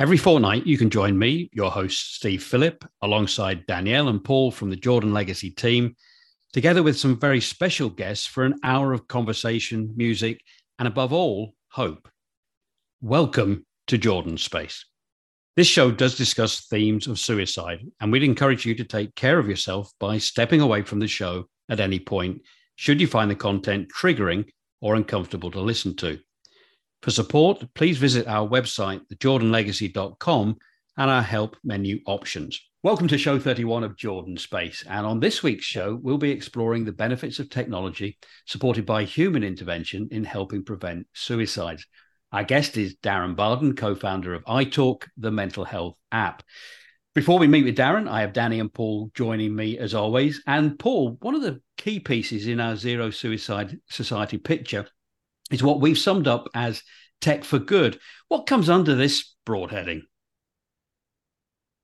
Every fortnight, you can join me, your host, Steve Phillip, alongside Danielle and Paul from the Jordan Legacy team, together with some very special guests for an hour of conversation, music, and above all, hope. Welcome to Jordan's Space. This show does discuss themes of suicide, and we'd encourage you to take care of yourself by stepping away from the show at any point, should you find the content triggering or uncomfortable to listen to. For support, please visit our website, thejordanlegacy.com, and our help menu options. Welcome to show 31 of Jordan's Space. And on this week's show, we'll be exploring the benefits of technology supported by human intervention in helping prevent suicides. Our guest is Darren Barden, co founder of iTalk, the mental health app. Before we meet with Darren, I have Danny and Paul joining me as always. And Paul, one of the key pieces in our Zero Suicide Society picture is what we've summed up as tech for good. What comes under this broad heading?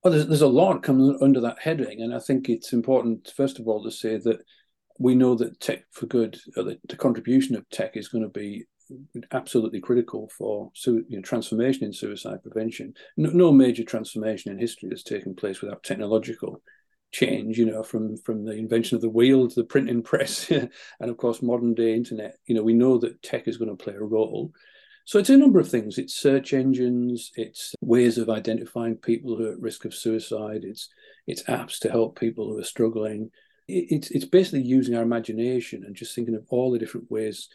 Well, there's, there's a lot comes under that heading, and I think it's important, first of all, to say that we know that tech for good, the, the, contribution of tech is going to be absolutely critical for you know, transformation in suicide prevention. No, no, major transformation in history has taken place without technological change, you know, from from the invention of the wheel to the printing press, and of course modern day internet. You know, we know that tech is going to play a role. So it's a number of things. It's search engines, it's ways of identifying people who are at risk of suicide, it's it's apps to help people who are struggling. It's it's basically using our imagination and just thinking of all the different ways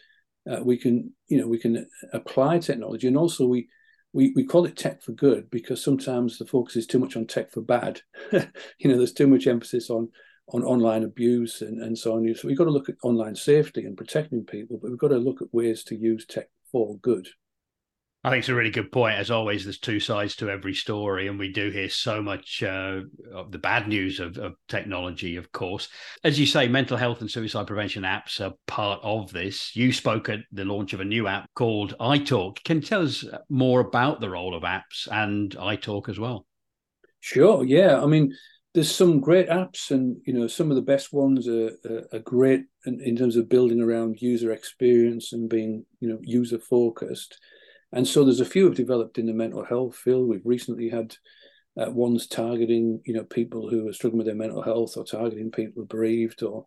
uh, we can, you know, we can apply technology, and also we we, we call it tech for good because sometimes the focus is too much on tech for bad. you know, there's too much emphasis on on online abuse and, and so on. So we've got to look at online safety and protecting people, but we've got to look at ways to use tech for good. I think it's a really good point. As always, there's two sides to every story, and we do hear so much uh, of the bad news of, of, technology, of course. As you say, mental health and suicide prevention apps are part of this. You spoke at the launch of a new app called iTalk. Can you tell us more about the role of apps and iTalk as well? Sure. Yeah. I mean, there's some great apps, and you know, some of the best ones are, are, great in, in terms of building around user experience and being, you know, user focused and so there's a few have developed in the mental health field. We've recently had uh, ones targeting, you know, people who are struggling with their mental health, or targeting people bereaved, or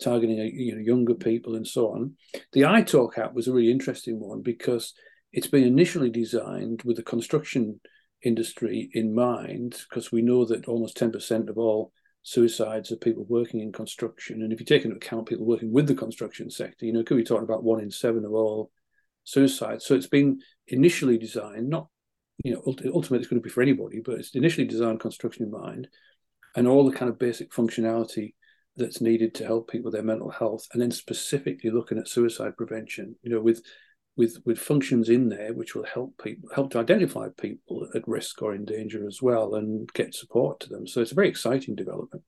targeting you know younger people, and so on. The iTalk app was a really interesting one because it's been initially designed with the construction industry in mind, because we know that almost 10% of all suicides are people working in construction. And if you take into account people working with the construction sector, you know, could be talking about one in seven of all suicide. So it's been initially designed, not, you know, ultimately it's going to be for anybody, but it's initially designed construction in mind and all the kind of basic functionality that's needed to help people with their mental health. And then specifically looking at suicide prevention, you know, with with with functions in there which will help people help to identify people at risk or in danger as well and get support to them. So it's a very exciting development.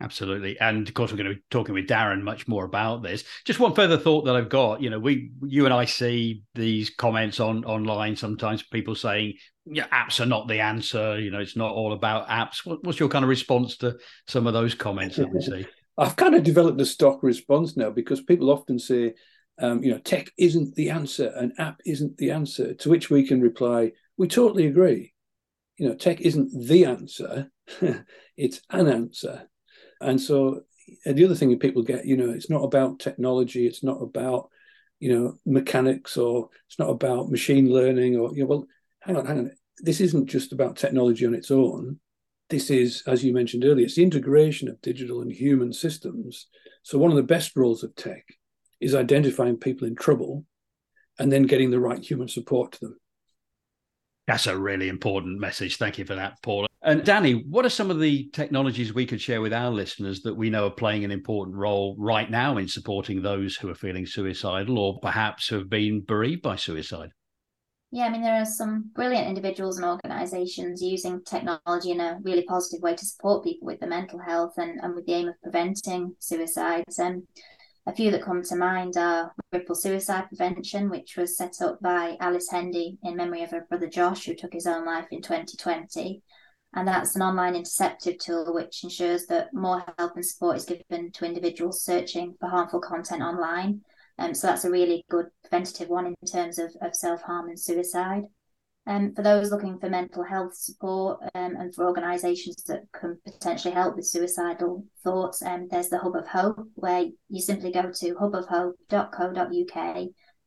Absolutely. And of course, we're going to be talking with Darren much more about this. Just one further thought that I've got, you know, we, you and I see these comments on online sometimes people saying, yeah, apps are not the answer. You know, it's not all about apps. What, what's your kind of response to some of those comments that we see? I've kind of developed a stock response now because people often say, um, you know, tech isn't the answer, an app isn't the answer, to which we can reply, we totally agree. You know, tech isn't the answer, it's an answer and so uh, the other thing that people get, you know, it's not about technology, it's not about, you know, mechanics or it's not about machine learning or, you know, well, hang on, hang on. This isn't just about technology on its own. This is, as you mentioned earlier, it's the integration of digital and human systems. So one of the best roles of tech is identifying people in trouble and then getting the right human support to them. That's a really important message. Thank you for that, Paul. And Danny, what are some of the technologies we could share with our listeners that we know are playing an important role right now in supporting those who are feeling suicidal or perhaps have been bereaved by suicide? Yeah, I mean, there are some brilliant individuals and organisations using technology in a really positive way to support people with their mental health and, and with the aim of preventing suicides. And a few that come to mind are Ripple Suicide Prevention, which was set up by Alice Hendy in memory of her brother Josh, who took his own life in 2020. And that's an online interceptive tool which ensures that more help and support is given to individuals searching for harmful content online. Um, so that's a really good preventative one in terms of, of self harm and suicide. Um, for those looking for mental health support um, and for organisations that can potentially help with suicidal thoughts, um, there's the Hub of Hope, where you simply go to hubofhope.co.uk,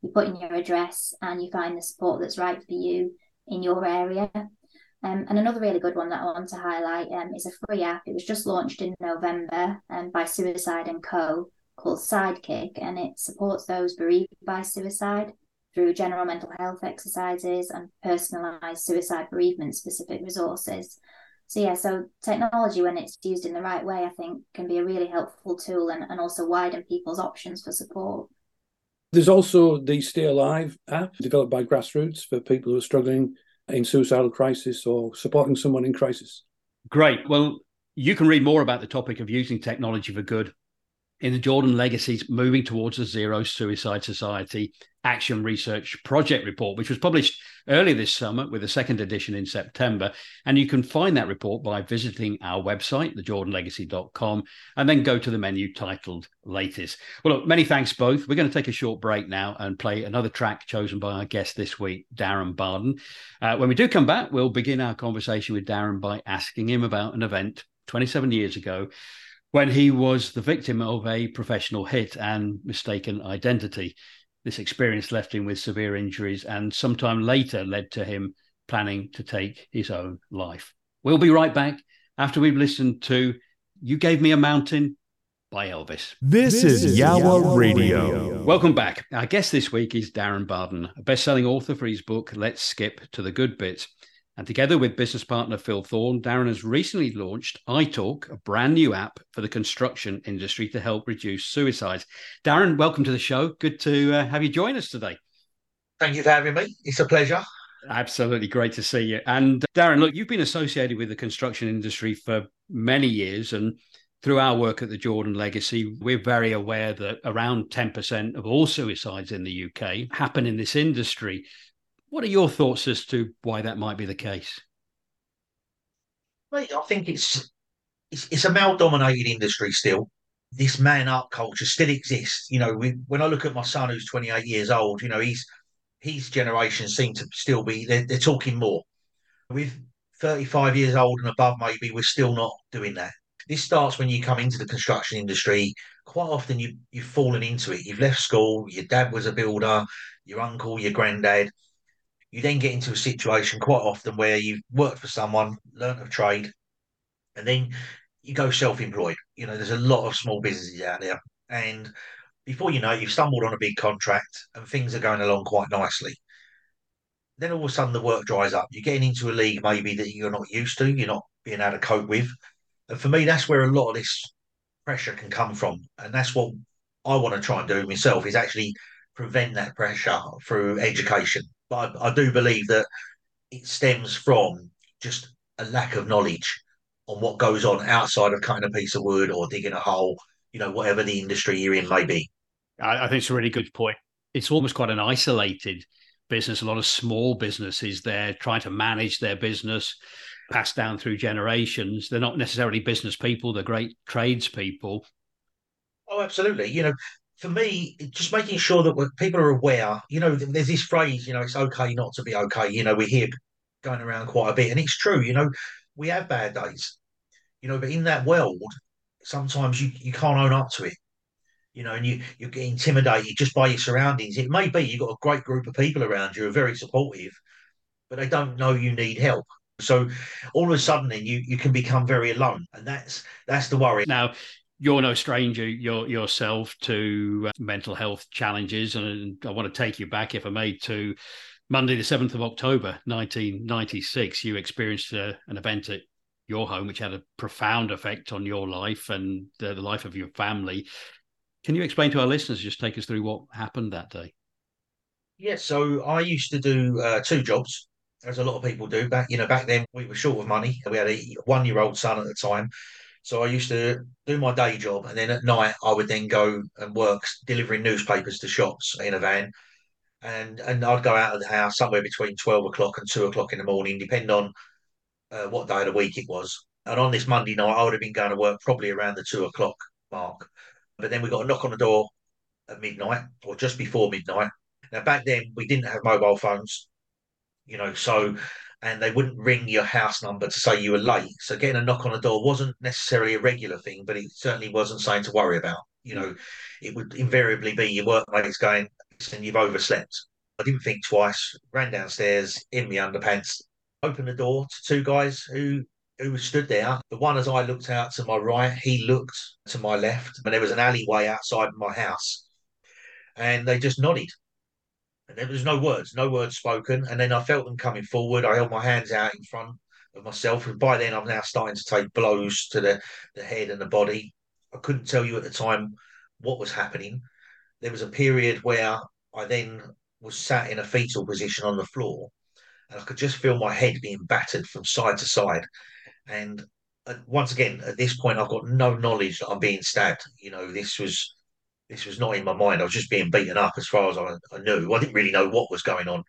you put in your address, and you find the support that's right for you in your area. Um, and another really good one that I want to highlight um, is a free app. It was just launched in November um, by Suicide and Co. called Sidekick, and it supports those bereaved by suicide through general mental health exercises and personalized suicide bereavement specific resources. So, yeah, so technology, when it's used in the right way, I think can be a really helpful tool and, and also widen people's options for support. There's also the Stay Alive app developed by Grassroots for people who are struggling in suicidal crisis or supporting someone in crisis. Great. Well, you can read more about the topic of using technology for good in the Jordan Legacy's Moving Towards a Zero Suicide Society Action Research Project report, which was published earlier this summer with a second edition in September. And you can find that report by visiting our website, thejordanlegacy.com, and then go to the menu titled Latest. Well, look, many thanks both. We're going to take a short break now and play another track chosen by our guest this week, Darren Barden. Uh, when we do come back, we'll begin our conversation with Darren by asking him about an event 27 years ago when he was the victim of a professional hit and mistaken identity. This experience left him with severe injuries and sometime later led to him planning to take his own life. We'll be right back after we've listened to You Gave Me a Mountain by Elvis. This, this is Yawa Radio. Radio. Welcome back. Our guest this week is Darren Barden, a best-selling author for his book Let's Skip to the Good Bit. And together with business partner Phil Thorne, Darren has recently launched iTalk, a brand new app for the construction industry to help reduce suicides. Darren, welcome to the show. Good to uh, have you join us today. Thank you for having me. It's a pleasure. Absolutely great to see you. And uh, Darren, look, you've been associated with the construction industry for many years. And through our work at the Jordan Legacy, we're very aware that around 10% of all suicides in the UK happen in this industry. What are your thoughts as to why that might be the case? I think it's it's, it's a male-dominated industry still. This man-up culture still exists. You know, we, when I look at my son, who's 28 years old, you know, he's his generation seem to still be they're, they're talking more. With 35 years old and above, maybe we're still not doing that. This starts when you come into the construction industry. Quite often, you you've fallen into it. You've left school. Your dad was a builder. Your uncle, your granddad you then get into a situation quite often where you've worked for someone, learnt a trade, and then you go self-employed. You know, there's a lot of small businesses out there, and before you know it, you've stumbled on a big contract and things are going along quite nicely. Then all of a sudden the work dries up. You're getting into a league maybe that you're not used to, you're not being able to cope with. And for me, that's where a lot of this pressure can come from. And that's what I want to try and do myself is actually prevent that pressure through education I, I do believe that it stems from just a lack of knowledge on what goes on outside of cutting a piece of wood or digging a hole, you know, whatever the industry you're in may be. I, I think it's a really good point. It's almost quite an isolated business. A lot of small businesses there trying to manage their business, passed down through generations. They're not necessarily business people, they're great tradespeople. Oh, absolutely. You know, for me, just making sure that people are aware. You know, there's this phrase, you know, it's okay not to be okay. You know, we hear going around quite a bit, and it's true. You know, we have bad days. You know, but in that world, sometimes you you can't own up to it. You know, and you you get intimidated just by your surroundings. It may be you've got a great group of people around you who are very supportive, but they don't know you need help. So all of a sudden, then you you can become very alone, and that's that's the worry. Now, you're no stranger you're, yourself to uh, mental health challenges and i want to take you back if i may to Monday, the 7th of October, 1996, you experienced uh, an event at your home which had a profound effect on your life and the, the life of your family. Can you explain to our listeners, just take us through what happened that day? Yeah, so I used to do uh, two jobs, as a lot of people do. Back, you know, back then we were short of money. We had a one-year-old son at the time, so I used to do my day job, and then at night I would then go and work delivering newspapers to shops in a van, and and I'd go out of the house somewhere between twelve o'clock and two o'clock in the morning, depending on uh, what day of the week it was. And on this Monday night, I would have been going to work probably around the two o'clock mark. But then we got a knock on the door at midnight or just before midnight. Now, back then, we didn't have mobile phones, you know, so, and they wouldn't ring your house number to say you were late. So getting a knock on the door wasn't necessarily a regular thing, but it certainly wasn't something to worry about. You know, it would invariably be your workmates going, and you've overslept. I didn't think twice, ran downstairs in my underpants, opened the door to two guys who who stood there. The one as I looked out to my right, he looked to my left, and there was an alleyway outside my house. And they just nodded. There was no words, no words spoken. And then I felt them coming forward. I held my hands out in front of myself. And by then I'm now starting to take blows to the, the head and the body. I couldn't tell you at the time what was happening. There was a period where I then was sat in a fetal position on the floor and I could just feel my head being battered from side to side. And uh, once again, at this point, I've got no knowledge that I'm being stabbed. You know, this was this was not in my mind. I was just being beaten up as far as I, I knew. I didn't really know what was going on.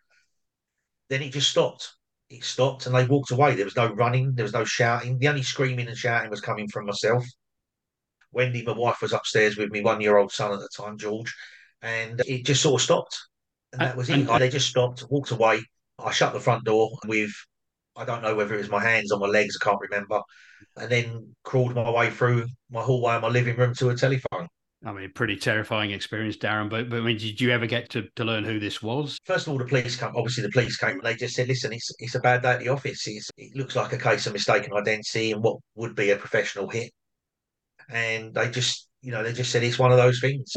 Then it just stopped. It stopped, and they walked away. There was no running. There was no shouting. The only screaming and shouting was coming from myself. Wendy, my wife, was upstairs with me one-year-old son at the time, George, and it just sort of stopped. And that was it. they just stopped, walked away. I shut the front door with I don't know whether it was my hands or my legs, I can't remember, and then crawled my way through my hallway of my living room to a telephone. I mean, pretty terrifying experience, Darren. But, but I mean, did you ever get to, to learn who this was? First of all, the police came. Obviously, the police came and they just said, "Listen, it's it's a bad day at the office. It's, it looks like a case of mistaken identity and what would be a professional hit." And they just, you know, they just said it's one of those things.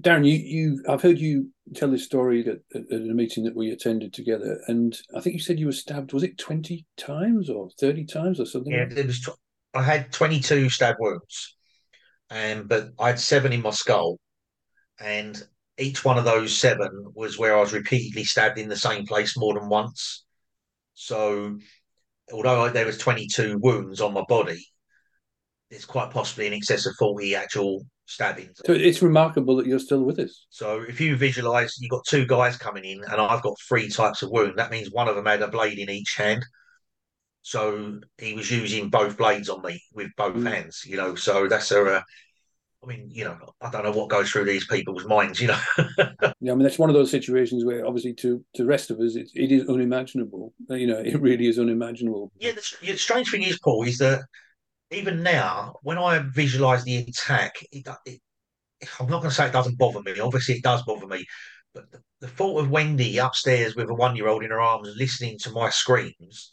Darren, you, you, I've heard you tell this story that, at a meeting that we attended together, and I think you said you were stabbed. Was it twenty times or thirty times or something? Yeah, it was. Tw- I had twenty-two stab wounds, and but I had seven in my skull, and each one of those seven was where I was repeatedly stabbed in the same place more than once. So, although there was twenty-two wounds on my body, it's quite possibly in excess of forty actual stabbings. So it's remarkable that you're still with us. So if you visualize, you've got two guys coming in, and I've got three types of wound. That means one of them had a blade in each hand. So he was using both blades on me with both mm. hands, you know. So that's a, uh, I mean, you know, I don't know what goes through these people's minds, you know. yeah, I mean, that's one of those situations where obviously to, to the rest of us, it, it is unimaginable. You know, it really is unimaginable. Yeah, the, the strange thing is, Paul, is that even now, when I visualize the attack, it, it, I'm not going to say it doesn't bother me. Obviously, it does bother me. But the, the thought of Wendy upstairs with a one year old in her arms listening to my screams,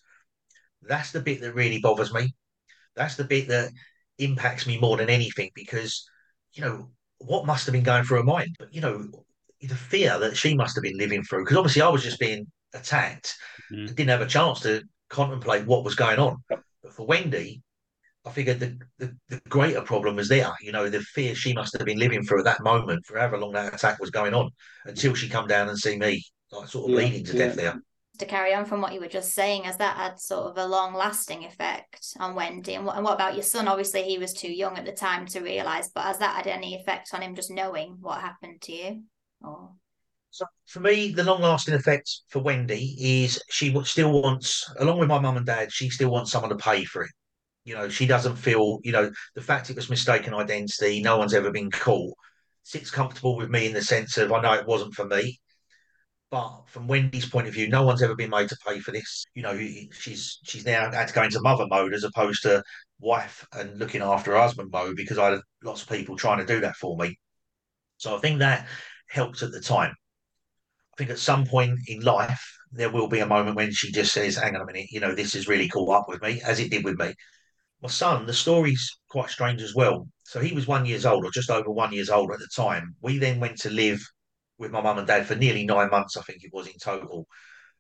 that's the bit that really bothers me. That's the bit that impacts me more than anything because, you know, what must have been going through her mind? But, you know, the fear that she must have been living through. Because obviously, I was just being attacked, mm. didn't have a chance to contemplate what was going on. But for Wendy, I figured the, the, the, greater problem was there. You know, the fear she must have been living through at that moment, for however long that attack was going on, until she come down and see me, like sort of yeah, bleeding to yeah. death there. To carry on from what you were just saying, has that had sort of a long lasting effect on Wendy? And what, and what about your son? Obviously, he was too young at the time to realise, but has that had any effect on him just knowing what happened to you? Or... So for me, the long lasting effect for Wendy is she still wants, along with my mum and dad, she still wants someone to pay for it. You know, she doesn't feel, you know, the fact it was mistaken identity, no one's ever been caught, sits comfortable with me in the sense of I know it wasn't for me. But from Wendy's point of view, no one's ever been made to pay for this. You know, she's she's now had to go into mother mode as opposed to wife and looking after her husband mode because I had lots of people trying to do that for me. So I think that helped at the time. I think at some point in life, there will be a moment when she just says, hang on a minute, you know, this has really caught up with me, as it did with me my son, the story's quite strange as well. So he was one years old, or just over one years old at the time. We then went to live with my mum and dad for nearly nine months, I think it was in total,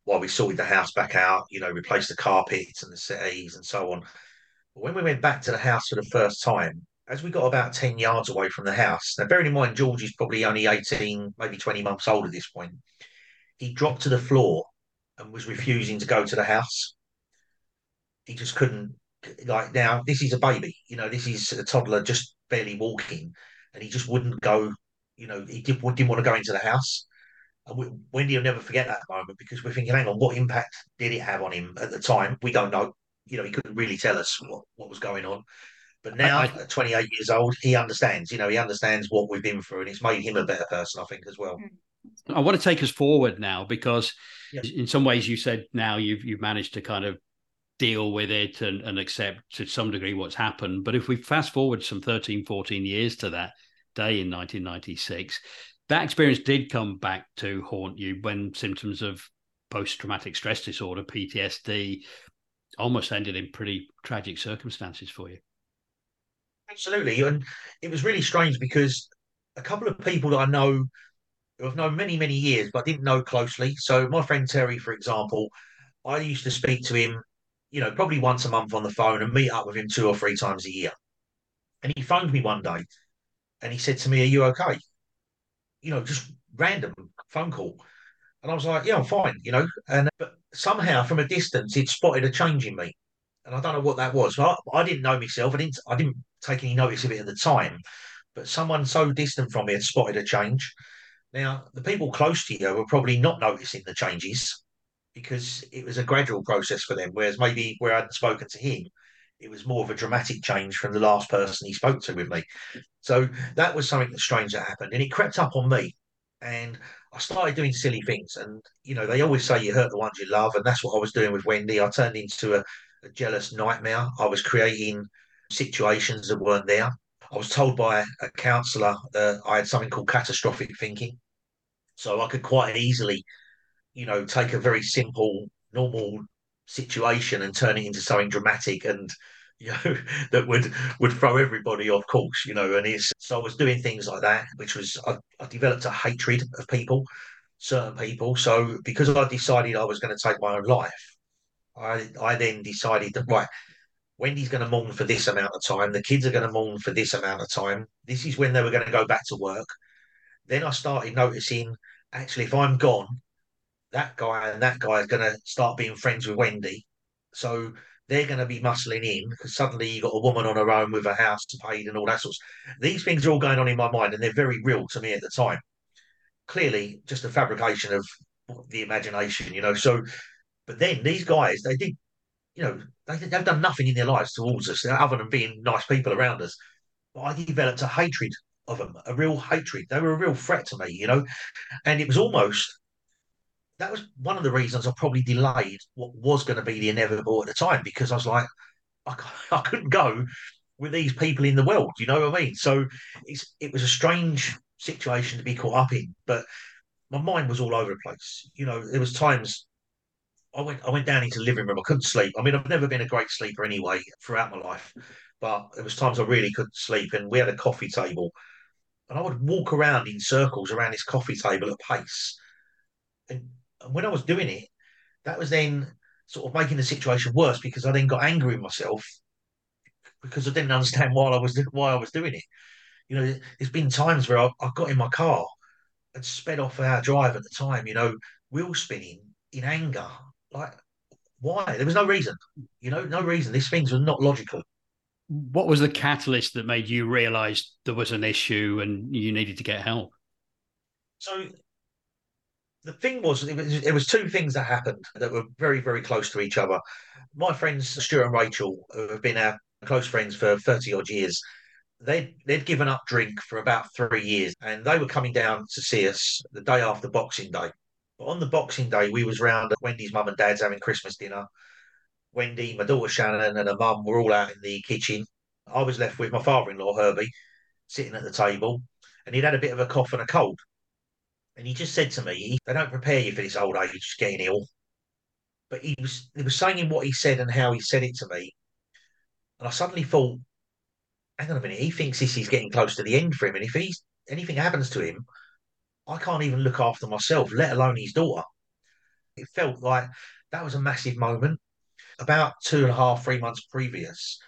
while we sorted the house back out, you know, replaced the carpets and the settees and so on. But when we went back to the house for the first time, as we got about 10 yards away from the house, now bearing in mind George is probably only 18, maybe 20 months old at this point, he dropped to the floor and was refusing to go to the house. He just couldn't, like, now this is a baby, you know, this is a toddler just barely walking, and he just wouldn't go, you know, he did, didn't want to go into the house. And we, Wendy will never forget that moment because we're thinking, hang on, what impact did it have on him at the time? We don't know. You know, he couldn't really tell us what, what was going on. But now, I, I, at 28 years old, he understands. You know, he understands what we've been through, and it's made him a better person, I think, as well. Mm. I want to take us forward now because, yeah. in some ways, you said now you've you've managed to kind of deal with it and, and accept to some degree what's happened. But if we fast forward some 13, 14 years to that day in 1996, that experience did come back to haunt you when symptoms of post traumatic stress disorder, PTSD, almost ended in pretty tragic circumstances for you. Absolutely. And it was really strange because a couple of people that I know who I've known many, many years, but I didn't know closely. So my friend Terry, for example, I used to speak to him, you know, probably once a month on the phone and meet up with him two or three times a year. And he phoned me one day and he said to me, Are you okay? You know, just random phone call. And I was like, Yeah, I'm fine, you know. And but somehow from a distance he'd spotted a change in me. And I don't know what that was. I, I didn't know myself. I didn't I didn't take any notice of it at the time. But someone so distant from me had spotted a change. Now, the people close to you were probably not noticing the changes because it was a gradual process for them. Whereas maybe where I'd spoken to him, it was more of a dramatic change from the last person he spoke to with me. So that was something that strange that happened, and it crept up on me. And I started doing silly things. And you know, they always say you hurt the ones you love, and that's what I was doing with Wendy. I turned into a, a jealous nightmare. I was creating situations that weren't there. I was told by a counsellor that I had something called catastrophic thinking. So I could quite easily, you know, take a very simple, normal situation and turn it into something dramatic and you know that would would throw everybody off course you know and it's so i was doing things like that which was I, I developed a hatred of people certain people so because i decided i was going to take my own life i i then decided that right Wendy's going to mourn for this amount of time. The kids are going to mourn for this amount of time. This is when they were going to go back to work. Then I started noticing actually, if I'm gone, that guy and that guy is going to start being friends with Wendy. So they're going to be muscling in because suddenly you've got a woman on her own with a house paid and all that sorts. These things are all going on in my mind and they're very real to me at the time. Clearly, just a fabrication of the imagination, you know. So, but then these guys, they did you know, they, they've done nothing in their lives towards us other than being nice people around us. But I developed a hatred of them, a real hatred. They were a real threat to me, you know. And it was almost that was one of the reasons I probably delayed what was going to be the inevitable at the time because I was like, I, I couldn't go with these people in the world. You know what I mean? So it was a strange situation to be caught up in, but my mind was all over the place. You know, there was times I went I went down into the living room. I couldn't sleep. I mean, I've never been a great sleeper anyway throughout my life, but there was times I really couldn't sleep. And we had a coffee table, and I would walk around in circles around this coffee table at pace. And when I was doing it, that was then sort of making the situation worse because I then got angry with myself because I didn't understand why I was why I was doing it. You know, there's been times where I, I got in my car and sped off our drive at the time. You know, wheel spinning in anger like, why? There was no reason. You know, no reason. These things were not logical. What was the catalyst that made you realize there was an issue and you needed to get help? So the thing was it, was, it was two things that happened that were very, very close to each other. My friends, Stuart and Rachel, who have been our close friends for 30 odd years, they'd, they'd given up drink for about three years and they were coming down to see us the day after Boxing Day. But on the Boxing Day, we was round at Wendy's mum and dad's having Christmas dinner. Wendy, my daughter Shannon, and her mum were all out in the kitchen. I was left with my father-in-law Herbie sitting at the table, and he'd had a bit of a cough and a cold. And he just said to me, "They don't prepare you for this old age, getting ill." But he was he was saying what he said and how he said it to me, and I suddenly thought, "Hang on a minute, he thinks this is getting close to the end for him, and if he's anything happens to him, I can't even look after myself, let alone his daughter. It felt like that was a massive moment. About two and a half, three months previous,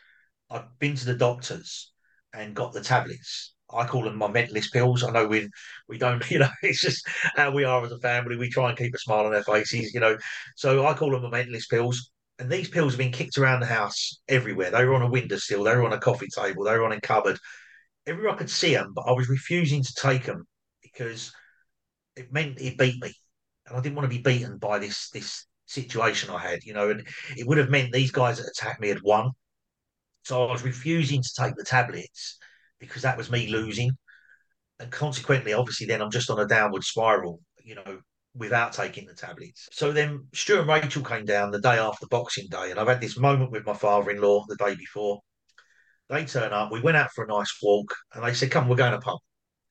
I'd been to the doctors and got the tablets. I call them my mentalist pills. I know we we don't, you know, it's just how we are as a family. We try and keep a smile on our faces, you know. So I call them my mentalist pills. And these pills have been kicked around the house everywhere. They were on a windowsill, they were on a coffee table, they were on a cupboard. Everywhere I could see them, but I was refusing to take them because it meant it beat me, and I didn't want to be beaten by this this situation I had, you know. And it would have meant these guys that attacked me had won. So I was refusing to take the tablets because that was me losing, and consequently, obviously, then I'm just on a downward spiral, you know, without taking the tablets. So then Stuart and Rachel came down the day after Boxing Day, and I've had this moment with my father-in-law the day before. They turn up, we went out for a nice walk, and they said, Come, we're going to pub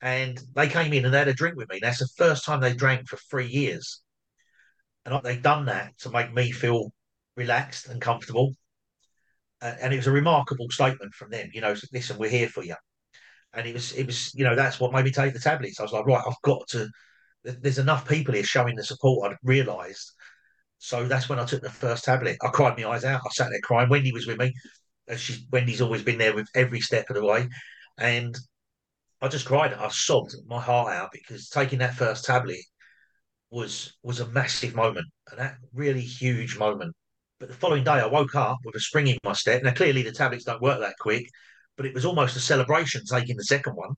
and they came in and they had a drink with me. That's the first time they drank for three years, and they've done that to make me feel relaxed and comfortable. And it was a remarkable statement from them. You know, listen, we're here for you. And it was, it was, you know, that's what made me take the tablets. I was like, right, I've got to. There's enough people here showing the support. I realised. So that's when I took the first tablet. I cried my eyes out. I sat there crying. Wendy was with me. She, Wendy's always been there with every step of the way. And I just cried. I sobbed my heart out because taking that first tablet was was a massive moment, and that really huge moment. But the following day, I woke up with a spring in my step. Now, clearly, the tablets don't work that quick, but it was almost a celebration taking the second one.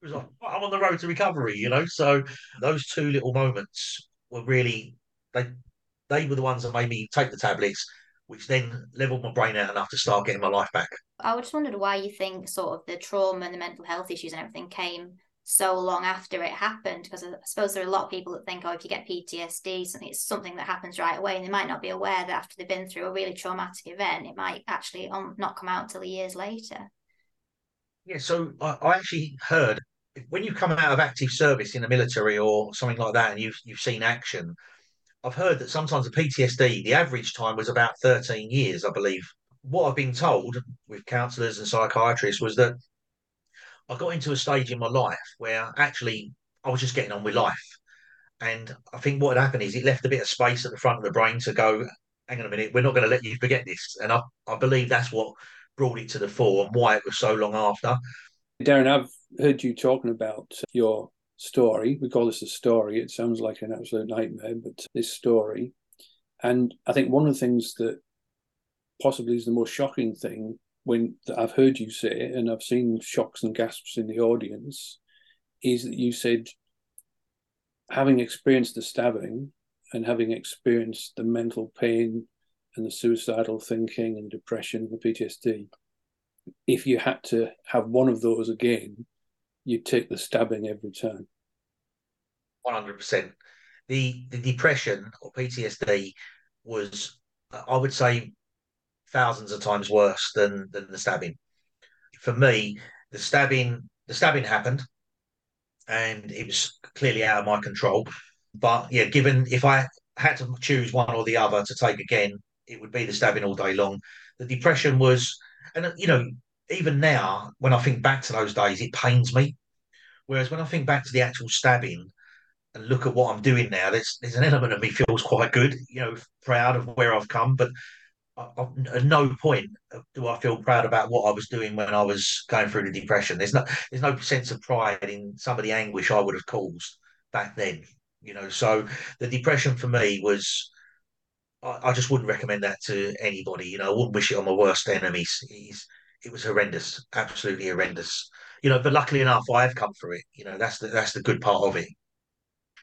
It was like I'm on the road to recovery, you know. So those two little moments were really they they were the ones that made me take the tablets which then leveled my brain out enough to start getting my life back. I just wondered why you think sort of the trauma and the mental health issues and everything came so long after it happened because I suppose there are a lot of people that think, oh, if you get PTSD, something it's something that happens right away, and they might not be aware that after they've been through a really traumatic event, it might actually um, not come out till years later. Yeah, so I, I actually heard when you come out of active service in the military or something like that, and you've you've seen action, I've heard that sometimes the PTSD, the average time was about 13 years, I believe. What I've been told with counsellors and psychiatrists was that I got into a stage in my life where actually I was just getting on with life. And I think what had happened is it left a bit of space at the front of the brain to go, hang on a minute, we're not going to let you forget this. And I, I believe that's what brought it to the fore and why it was so long after. Darren, I've heard you talking about your story. We call this a story. It sounds like an absolute nightmare, but this story. And I think one of the things that possibly is the most shocking thing when that I've heard you say, and I've seen shocks and gasps in the audience, is that you said, having experienced the stabbing and having experienced the mental pain and the suicidal thinking and depression the PTSD, if you had to have one of those again, you'd take the stabbing every time. One hundred percent. The the depression or PTSD was, I would say, thousands of times worse than than the stabbing. For me, the stabbing the stabbing happened, and it was clearly out of my control. But yeah, given if I had to choose one or the other to take again, it would be the stabbing all day long. The depression was, and you know, even now, when I think back to those days, it pains me. Whereas when I think back to the actual stabbing and look at what I'm doing now, there's there's an element of me feels quite good, you know, proud of where I've come. But I, I, at no point do I feel proud about what I was doing when I was going through the depression. There's no there's no sense of pride in some of the anguish I would have caused back then. You know, so the depression for me was I, I just wouldn't recommend that to anybody. You know, I wouldn't wish it on my worst enemies. He's, it was horrendous, absolutely horrendous. You know, but luckily enough, I have come through it. You know, that's the that's the good part of it.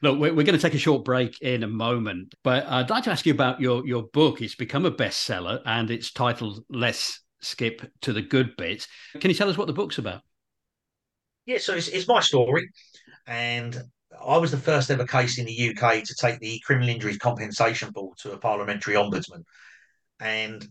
Look, we're, we're going to take a short break in a moment, but I'd like to ask you about your your book. It's become a bestseller, and it's titled "Let's Skip to the Good Bit." Can you tell us what the book's about? Yeah, so it's, it's my story, and I was the first ever case in the UK to take the Criminal Injuries Compensation Board to a parliamentary ombudsman, and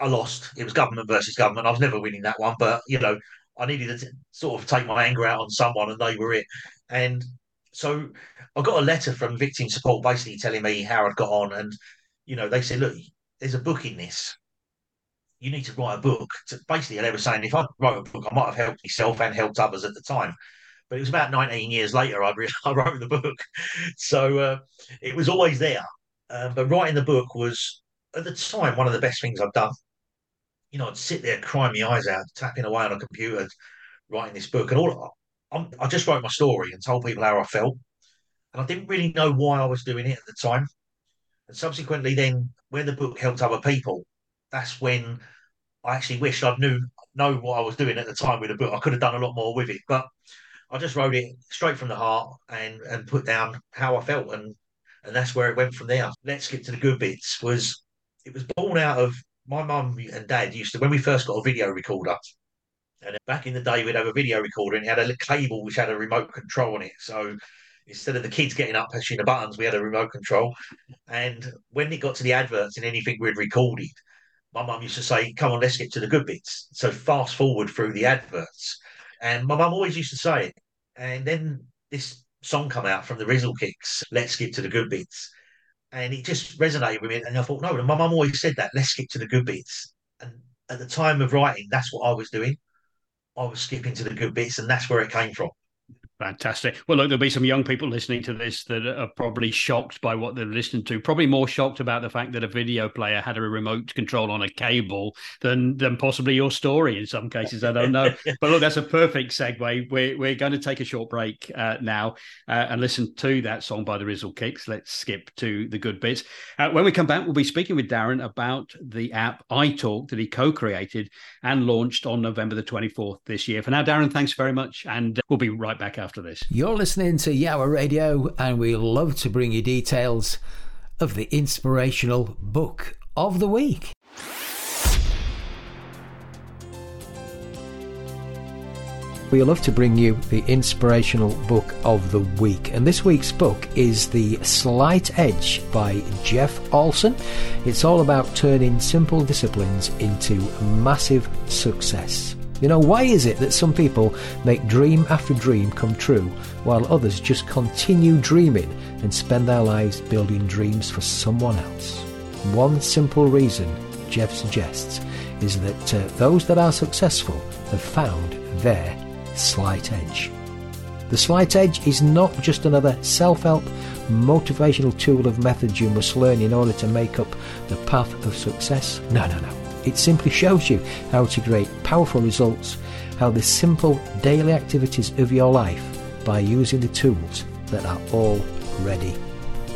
I lost. It was government versus government. I was never winning that one, but you know, I needed to sort of take my anger out on someone, and they were it. And so I got a letter from victim support basically telling me how I'd got on, and you know, they said, look, there's a book in this. You need to write a book. Basically, they were saying if I wrote a book, I might have helped myself and helped others at the time. But it was about 19 years later I, re- I wrote the book. So uh, it was always there. Uh, but writing the book was, at the time, one of the best things I've done. You know, I'd sit there crying my eyes out, tapping away on a computer, writing this book. And all I, I just wrote my story and told people how I felt. And I didn't really know why I was doing it at the time. And subsequently, then when the book helped other people, that's when I actually wished I knew know what I was doing at the time with the book. I could have done a lot more with it, but I just wrote it straight from the heart and and put down how I felt, and and that's where it went from there. Let's get to the good bits. Was it was born out of my mum and dad used to when we first got a video recorder. And back in the day, we'd have a video recorder and it had a cable which had a remote control on it. So instead of the kids getting up pushing the buttons, we had a remote control. And when it got to the adverts and anything we'd recorded, my mum used to say, "Come on, let's get to the good bits." So fast forward through the adverts, and my mum always used to say it. And then this song come out from the Rizzle Kicks, "Let's Skip to the Good Bits," and it just resonated with me. And I thought, no, my mum always said that, "Let's skip to the good bits." And at the time of writing, that's what I was doing. I was skipping to the good bits, and that's where it came from. Fantastic. Well, look, there'll be some young people listening to this that are probably shocked by what they're listening to. Probably more shocked about the fact that a video player had a remote control on a cable than than possibly your story in some cases. I don't know. but look, that's a perfect segue. We're we're going to take a short break uh, now uh, and listen to that song by the Rizzle Kicks. Let's skip to the good bits. Uh, when we come back, we'll be speaking with Darren about the app iTalk that he co-created and launched on November the 24th this year. For now, Darren, thanks very much, and we'll be right back after after this. You're listening to Yawa Radio, and we love to bring you details of the inspirational book of the week. We love to bring you the inspirational book of the week. And this week's book is The Slight Edge by Jeff Olson. It's all about turning simple disciplines into massive success. You know, why is it that some people make dream after dream come true while others just continue dreaming and spend their lives building dreams for someone else? One simple reason, Jeff suggests, is that uh, those that are successful have found their slight edge. The slight edge is not just another self help motivational tool of methods you must learn in order to make up the path of success. No, no, no. It simply shows you how to create powerful results, how the simple daily activities of your life by using the tools that are already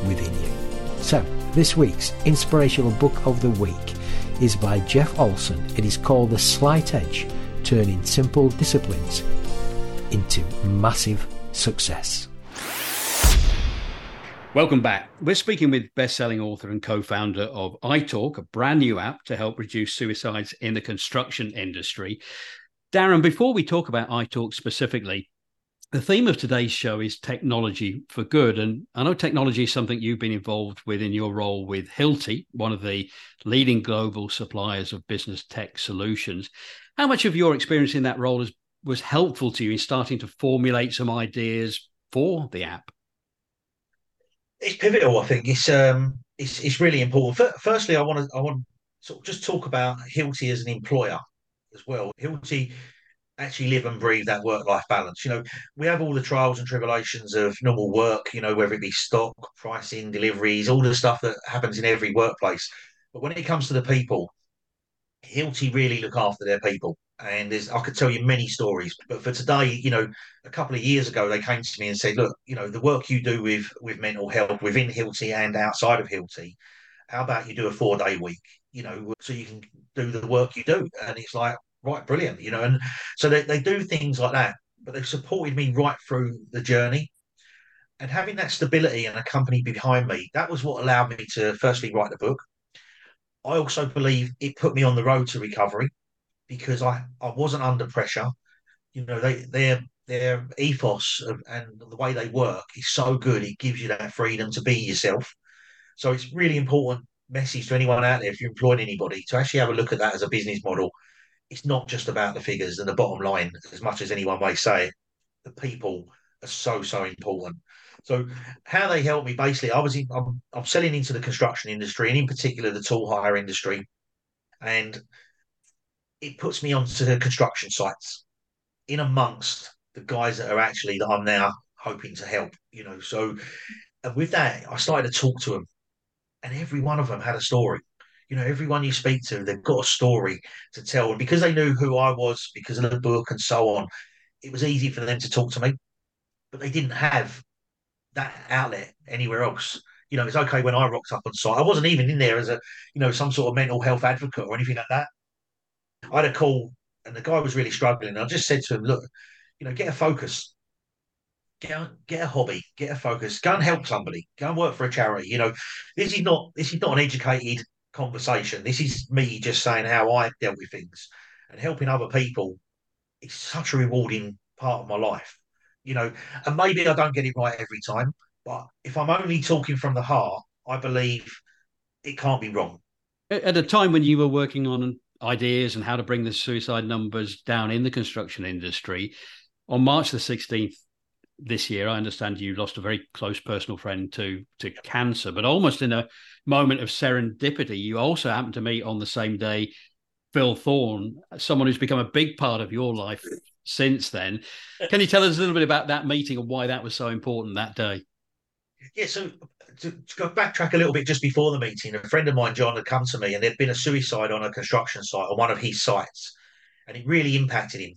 within you. So, this week's inspirational book of the week is by Jeff Olson. It is called The Slight Edge Turning Simple Disciplines into Massive Success. Welcome back. We're speaking with best-selling author and co-founder of iTalk, a brand new app to help reduce suicides in the construction industry. Darren, before we talk about iTalk specifically, the theme of today's show is technology for good. And I know technology is something you've been involved with in your role with Hilti, one of the leading global suppliers of business tech solutions. How much of your experience in that role is, was helpful to you in starting to formulate some ideas for the app? It's pivotal. I think it's um it's it's really important. Firstly, I want to I want sort of just talk about Hilti as an employer as well. Hilti actually live and breathe that work life balance. You know, we have all the trials and tribulations of normal work. You know, whether it be stock, pricing, deliveries, all the stuff that happens in every workplace. But when it comes to the people, Hilti really look after their people. And there's, I could tell you many stories, but for today, you know, a couple of years ago, they came to me and said, "Look, you know, the work you do with with mental health within Hilti and outside of Hilti, how about you do a four day week? You know, so you can do the work you do." And it's like, right, brilliant, you know. And so they they do things like that, but they've supported me right through the journey. And having that stability and a company behind me, that was what allowed me to firstly write the book, I also believe it put me on the road to recovery because I, I wasn't under pressure. You know, they their their ethos of, and the way they work is so good. It gives you that freedom to be yourself. So it's really important message to anyone out there if you're employing anybody to actually have a look at that as a business model. It's not just about the figures and the bottom line, as much as anyone may say. The people are so so important. So how they help me basically, I was in, I'm, I'm selling into the construction industry and in particular the tool hire industry, and it puts me onto the construction sites in amongst the guys that are actually that I'm now hoping to help. You know, so and with that, I started to talk to them, and every one of them had a story. You know, everyone you speak to, they've got a story to tell, and because they knew who I was because of the book and so on, it was easy for them to talk to me. But they didn't have that outlet anywhere else. You know, it's okay when I rocked up on site. I wasn't even in there as a, you know, some sort of mental health advocate or anything like that. I had a call and the guy was really struggling. I just said to him, look, you know, get a focus. Get a, get a hobby, get a focus, go and help somebody, go and work for a charity. You know, this is not this is not an educated conversation. This is me just saying how I dealt with things and helping other people. It's such a rewarding part of my life, you know. And maybe I don't get it right every time, but if I'm only talking from the heart, I believe it can't be wrong. At a time when you were working on ideas and how to bring the suicide numbers down in the construction industry, on March the 16th this year, I understand you lost a very close personal friend to to cancer, but almost in a moment of serendipity, you also happened to meet on the same day Phil Thorne, someone who's become a big part of your life since then. Can you tell us a little bit about that meeting and why that was so important that day? Yeah, so to, to, backtrack a little bit just before the meeting, a friend of mine, John, had come to me and there'd been a suicide on a construction site on one of his sites, and it really impacted him.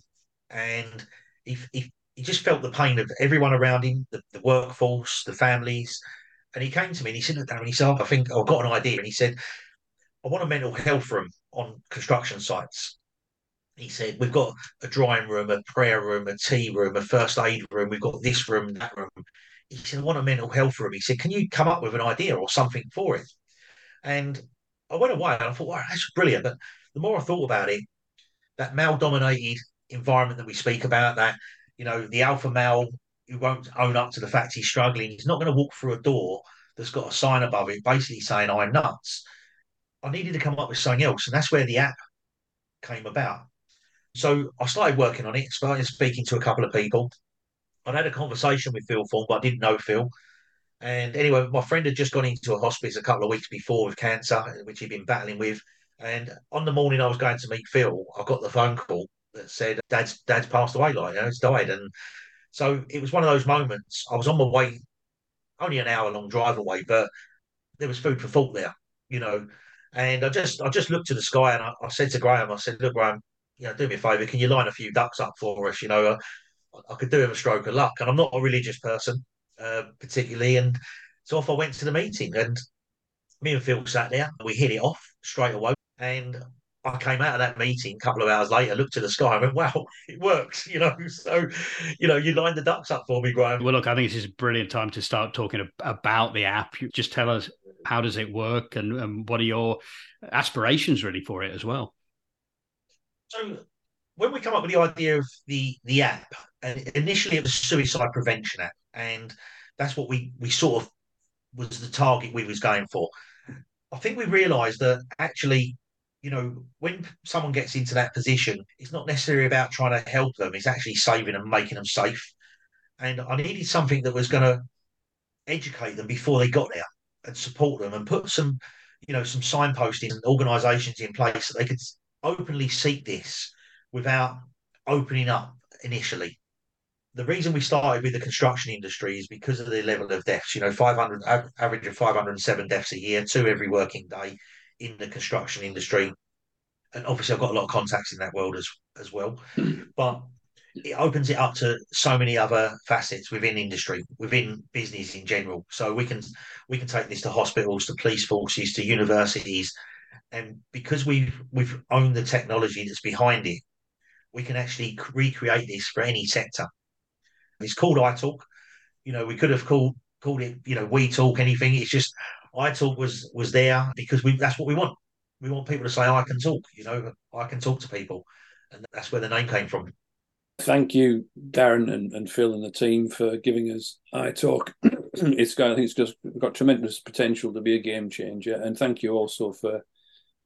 And he, he, he just felt the pain of everyone around him, the, the workforce, the families. And he came to me and he said, Darren, he said, I think I've got an idea. And he said, I want a mental health room on construction sites. He said, We've got a drawing room, a prayer room, a tea room, a first aid room, we've got this room, that room he said, I want a mental health room. He said, Can you come up with an idea or something for it? And I went away and I thought, wow, that's brilliant. But the more I thought about it, that male dominated environment that we speak about, that, you know, the alpha male who won't own up to the fact he's struggling, he's not going to walk through a door that's got a sign above it basically saying, I'm nuts. I needed to come up with something else. And that's where the app came about. So I started working on it, started speaking to a couple of people. I'd had a conversation with Phil Thorne, but I didn't know Phil. And anyway, my friend had just gone into a hospice a couple of weeks before with cancer, which he'd been battling with. And on the morning I was going to meet Phil, I got the phone call that said, "Dad's Dad's passed away, like you know, he's died." And so it was one of those moments. I was on my way, only an hour long drive away, but there was food for thought there, you know. And I just I just looked to the sky and I, I said to Graham, I said, "Look, Graham, you know, do me a favour, can you line a few ducks up for us? You know, I could do him a stroke of luck. And I'm not a religious person, uh, particularly. And so off I went to the meeting, and me and Phil sat there, and we hit it off straight away. And I came out of that meeting a couple of hours later, looked to the sky, and went, "Wow, it works!" You know, so you know, you lined the ducks up for me, Graham. Well, look, I think this is a brilliant time to start talking about the app. You just tell us how does it work, and, and what are your aspirations really for it as well. So when we come up with the idea of the the app, and initially it was suicide prevention app, and that's what we we sort of was the target we was going for. I think we realised that actually, you know, when someone gets into that position, it's not necessarily about trying to help them; it's actually saving and making them safe. And I needed something that was going to educate them before they got there and support them and put some, you know, some signposting and organisations in place that they could openly seek this without opening up initially. The reason we started with the construction industry is because of the level of deaths. You know, 500 average of 507 deaths a year, two every working day in the construction industry. And obviously, I've got a lot of contacts in that world as as well. Hmm. but it opens it up to so many other facets within industry, within business in general. So we can we can take this to hospitals, to police forces, to universities, and because we've we've owned the technology that's behind it, we can actually recreate this for any sector. It's called iTalk. You know, we could have called called it, you know, We Talk, anything. It's just iTalk was was there because we that's what we want. We want people to say, I can talk, you know, I can talk to people. And that's where the name came from. Thank you, Darren and, and Phil and the team for giving us iTalk. it's got, I think it's just got tremendous potential to be a game changer. And thank you also for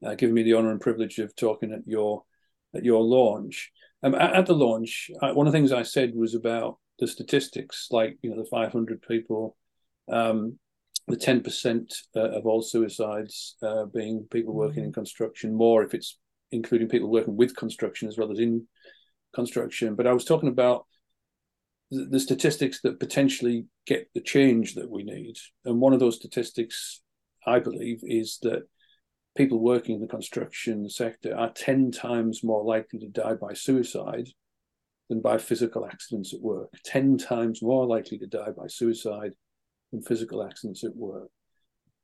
uh, giving me the honour and privilege of talking at your at your launch. Um, at, at, the launch, I, one of the things I said was about the statistics, like you know the 500 people, um, the 10% uh, of all suicides uh, being people working in construction, more if it's including people working with construction as well as in construction. But I was talking about the, the statistics that potentially get the change that we need. And one of those statistics, I believe, is that people working in the construction sector are 10 times more likely to die by suicide than by physical accidents at work. 10 times more likely to die by suicide than physical accidents at work.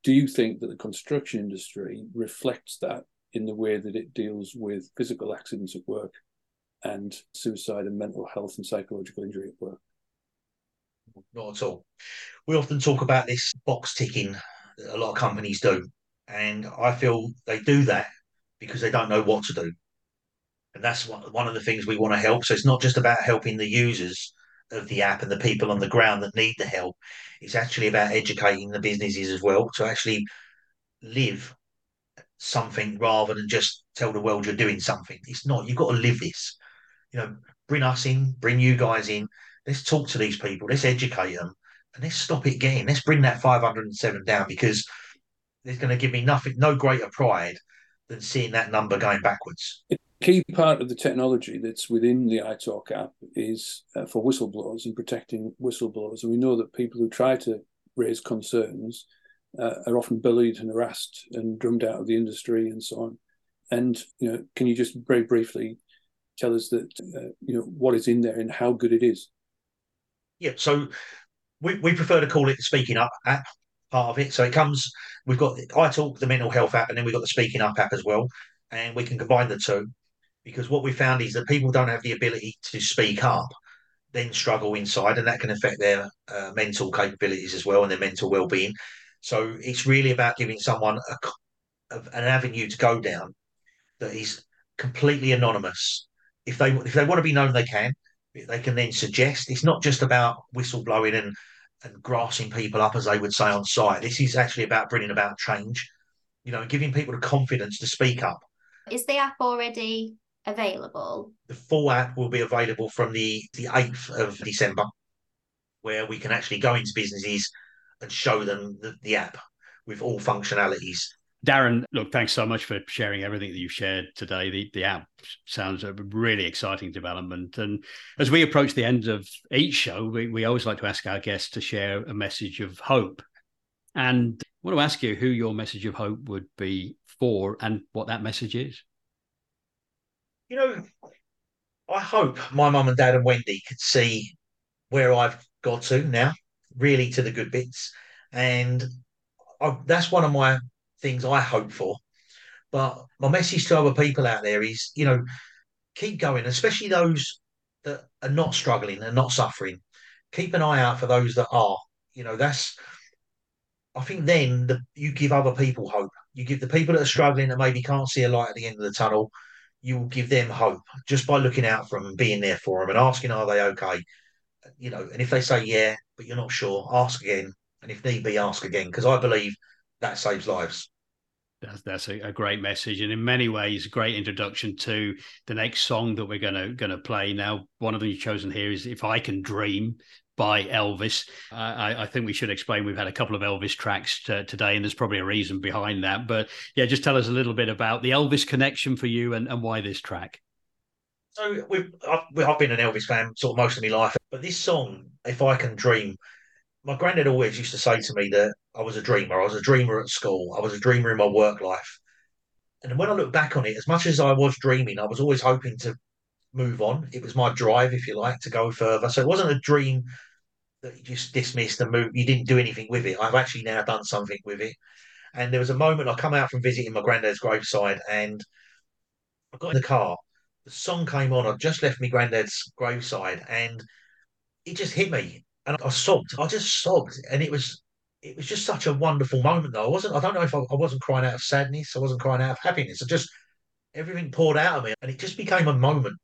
Do you think that the construction industry reflects that in the way that it deals with physical accidents at work and suicide and mental health and psychological injury at work? Not at all. We often talk about this box ticking a lot of companies do. And I feel they do that because they don't know what to do. And that's one, of the things we want to help. So it's not just about helping the users of the app and the people on the ground that need the help. It's actually about educating the businesses as well to actually live something rather than just tell the world you're doing something. It's not, you've got to live this. You know, bring us in, bring you guys in. Let's talk to these people, let's educate them, and let's stop it getting. Let's bring that 507 down because there's going to give me nothing, no greater pride than seeing that number going backwards. A key part of the technology that's within the iTalk app is uh, for whistleblowers and protecting whistleblowers. And we know that people who try to raise concerns uh, are often bullied and harassed and drummed out of the industry and so on. And you know, can you just very briefly tell us that uh, you know what is in there and how good it is? Yeah, so we, we prefer to call it the Speaking Up app part of it. So it comes, we've got iTalk, the mental health app, and then we've got the Speaking Up app as well. And we can combine the two because what we found is that people don't have the ability to speak up, then struggle inside, and that can affect their uh, mental capabilities as well and their mental well being. So it's really about giving someone a, an avenue to go down that is completely anonymous. If they if they want to be known, they can. They can then suggest. It's not just about whistleblowing and and grassing people up, as they would say on site. This is actually about bringing about change, you know, giving people the confidence to speak up. Is the app already available? The full app will be available from the, the 8th of December, where we can actually go into businesses and show them the, the app with all functionalities. Darren, look, thanks so much for sharing everything that you've shared today. The, the app sounds a really exciting development. And as we approach the end of each show, we, we always like to ask our guests to share a message of hope. And I want to ask you who your message of hope would be for and what that message is. You know, I hope my mum and dad and Wendy could see where I've got to now, really to the good bits. And I, that's one of my things I hope for. But my message to other people out there is, you know, keep going, especially those that are not struggling and not suffering. Keep an eye out for those that are. You know, that's. I think then the, you give other people hope. You give the people that are struggling that maybe can't see a light at the end of the tunnel. You will give them hope just by looking out for them and being there for them and asking, "Are they okay?" You know, and if they say yeah, but you're not sure, ask again, and if need be, ask again, because I believe that saves lives. That's, that's a, a, great message, and in many ways, a great introduction to the next song that we're gonna gonna play. Now, one of them you've chosen here is "If I Can Dream" by Elvis. I, I, think we should explain we've had a couple of Elvis tracks t- today, and there's probably a reason behind that. But yeah, just tell us a little bit about the Elvis connection for you and, and why this track. So we've I've, I've been an Elvis fan sort of most of my life, but this song, "If I Can Dream," my granddad always used to say to me that I was a dreamer. I was a dreamer at school. I was a dreamer in my work life. And when I look back on it, as much as I was dreaming, I was always hoping to move on. It was my drive, if you like, to go further. So it wasn't a dream that you just dismissed and moved. You didn't do anything with it. I've actually now done something with it. And there was a moment I come out from visiting my granddad's graveside and I got in the car. The song came on. I'd just left my granddad's graveside and it just hit me and I sobbed. I just sobbed, and it was it was just such a wonderful moment. Though I wasn't. I don't know if I, I wasn't crying out of sadness. I wasn't crying out of happiness. I just everything poured out of me, and it just became a moment.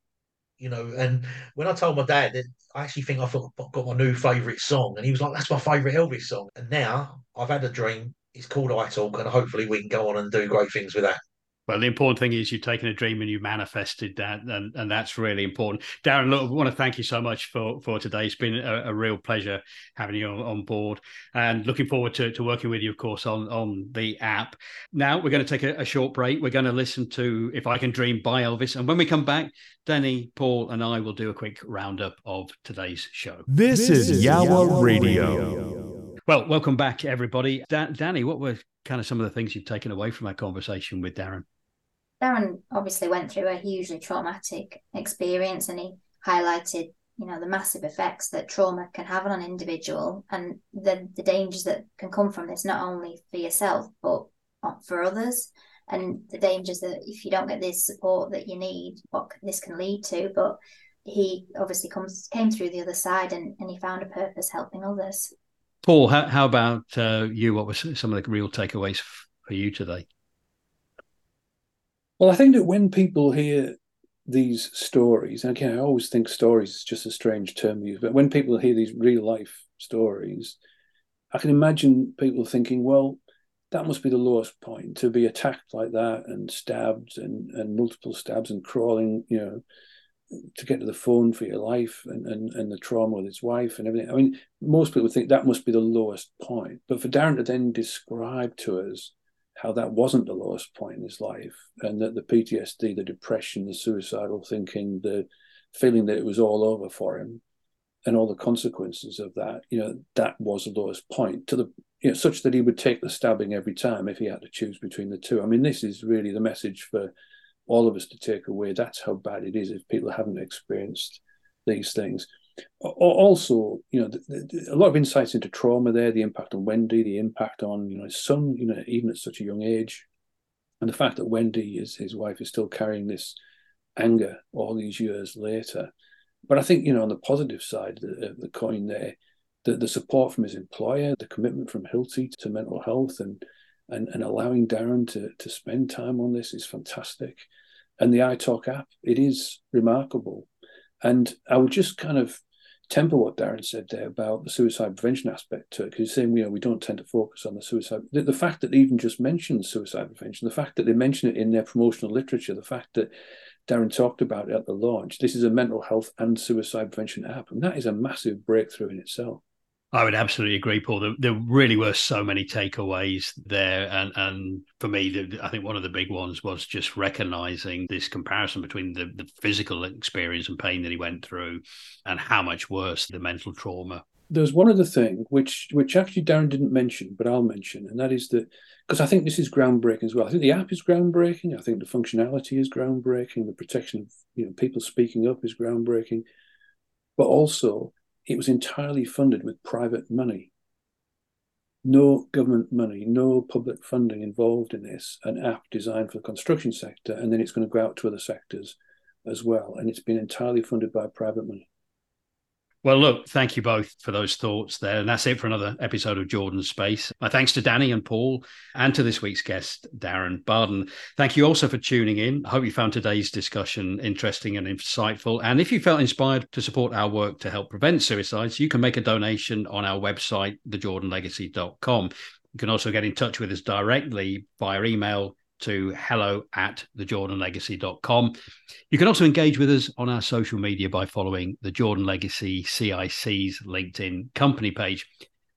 You know, and when I told my dad that I actually think I got my new favourite song, and he was like, "That's my favourite Elvis song." And now I've had a dream. It's called iTalk, and hopefully we can go on and do great things with that. Well, the important thing is you've taken a dream and you manifested that, and, and that's really important. Darren, look, I want to thank you so much for, for today. It's been a, a real pleasure having you on, on, board and looking forward to, to working with you, of course, on, on the app. Now, we're going to take a, a short break. We're going to listen to If I Can Dream by Elvis. And when we come back, Danny, Paul, and I will do a quick roundup of today's show. This, this is Yawa Radio. Radio. Well, welcome back, everybody. Da- Danny, what were kind of some of the things you've taken away from our conversation with Darren? Darren obviously went through a hugely traumatic experience and he highlighted, you know, the massive effects that trauma can have on an individual and the, the dangers that can come from this, not only for yourself, but for others. And the dangers that if you don't get this support that you need, what this can lead to. But he obviously comes came through the other side and, and he found a purpose helping others. Paul, how, how about uh, you? What were some of the real takeaways for you today? Well, I think that when people hear these stories, again, I always think stories is just a strange term to use, but when people hear these real life stories, I can imagine people thinking, well, that must be the lowest point to be attacked like that and stabbed and, and multiple stabs and crawling, you know, to get to the phone for your life and, and, and the trauma with his wife and everything. I mean, most people think that must be the lowest point. But for Darren to then describe to us how that wasn't the lowest point in his life, and that the PTSD, the depression, the suicidal thinking, the feeling that it was all over for him, and all the consequences of that, you know, that was the lowest point to the you know, such that he would take the stabbing every time if he had to choose between the two. I mean, this is really the message for all of us to take away. That's how bad it is if people haven't experienced these things also, you know, the, the, a lot of insights into trauma there, the impact on Wendy, the impact on you know his son, you know, even at such a young age, and the fact that Wendy, is his wife, is still carrying this anger all these years later. But I think you know on the positive side of the, coin there, the, the support from his employer, the commitment from Hilti to mental health, and and and allowing Darren to to spend time on this is fantastic. And the iTalk app, it is remarkable and I would just kind of temper what Darren said there about the suicide prevention aspect to it, because he's saying, you know, we don't tend to focus on the suicide. The, the, fact that they even just mentioned suicide prevention, the fact that they mention it in their promotional literature, the fact that Darren talked about it at the launch, this is a mental health and suicide prevention app. And that is a massive breakthrough in itself. I would absolutely agree, Paul. There, there, really were so many takeaways there, and and for me, the, I think one of the big ones was just recognizing this comparison between the, the physical experience and pain that he went through, and how much worse the mental trauma. There's one other thing which which actually Darren didn't mention, but I'll mention, and that is that because I think this is groundbreaking as well. I think the app is groundbreaking. I think the functionality is groundbreaking. The protection of you know people speaking up is groundbreaking, but also it was entirely funded with private money. No government money, no public funding involved in this. An app designed for the construction sector, and then it's going to go out to other sectors as well. And it's been entirely funded by private money. Well, look, thank you both for those thoughts there. And that's it for another episode of Jordan's Space. My thanks to Danny and Paul and to this week's guest, Darren Barden. Thank you also for tuning in. I hope you found today's discussion interesting and insightful. And if you felt inspired to support our work to help prevent suicides, you can make a donation on our website, thejordanlegacy.com. You can also get in touch with us directly via email to hello at thejordanlegacy.com. You can also engage with us on our social media by following the Jordan Legacy CIC's LinkedIn company page.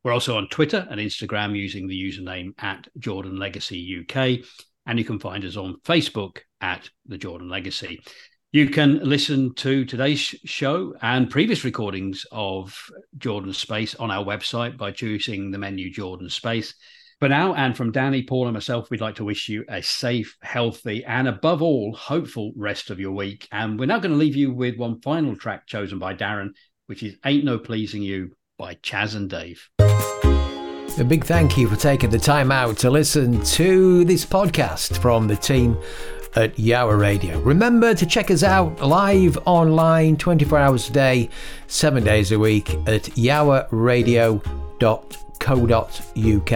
We're also on Twitter and Instagram using the username at Jordan Legacy UK. And you can find us on Facebook at the Jordan Legacy. You can listen to today's show and previous recordings of Jordan's Space on our website by choosing the menu Jordan's Space. For now, and from Danny, Paul, and myself, we'd like to wish you a safe, healthy, and above all, hopeful rest of your week. And we're now going to leave you with one final track chosen by Darren, which is Ain't No Pleasing You by Chas and Dave. A big thank you for taking the time out to listen to this podcast from the team at Yawa Radio. Remember to check us out live online 24 hours a day, 7 days a week at yawaradio.com co.uk.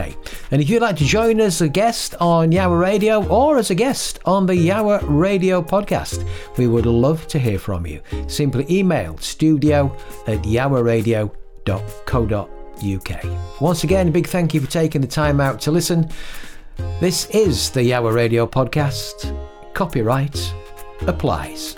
And if you'd like to join us as a guest on Yawa Radio or as a guest on the Yawa Radio podcast, we would love to hear from you. Simply email studio at yawaradio.co.uk. Once again, a big thank you for taking the time out to listen. This is the Yawa Radio podcast. Copyright applies.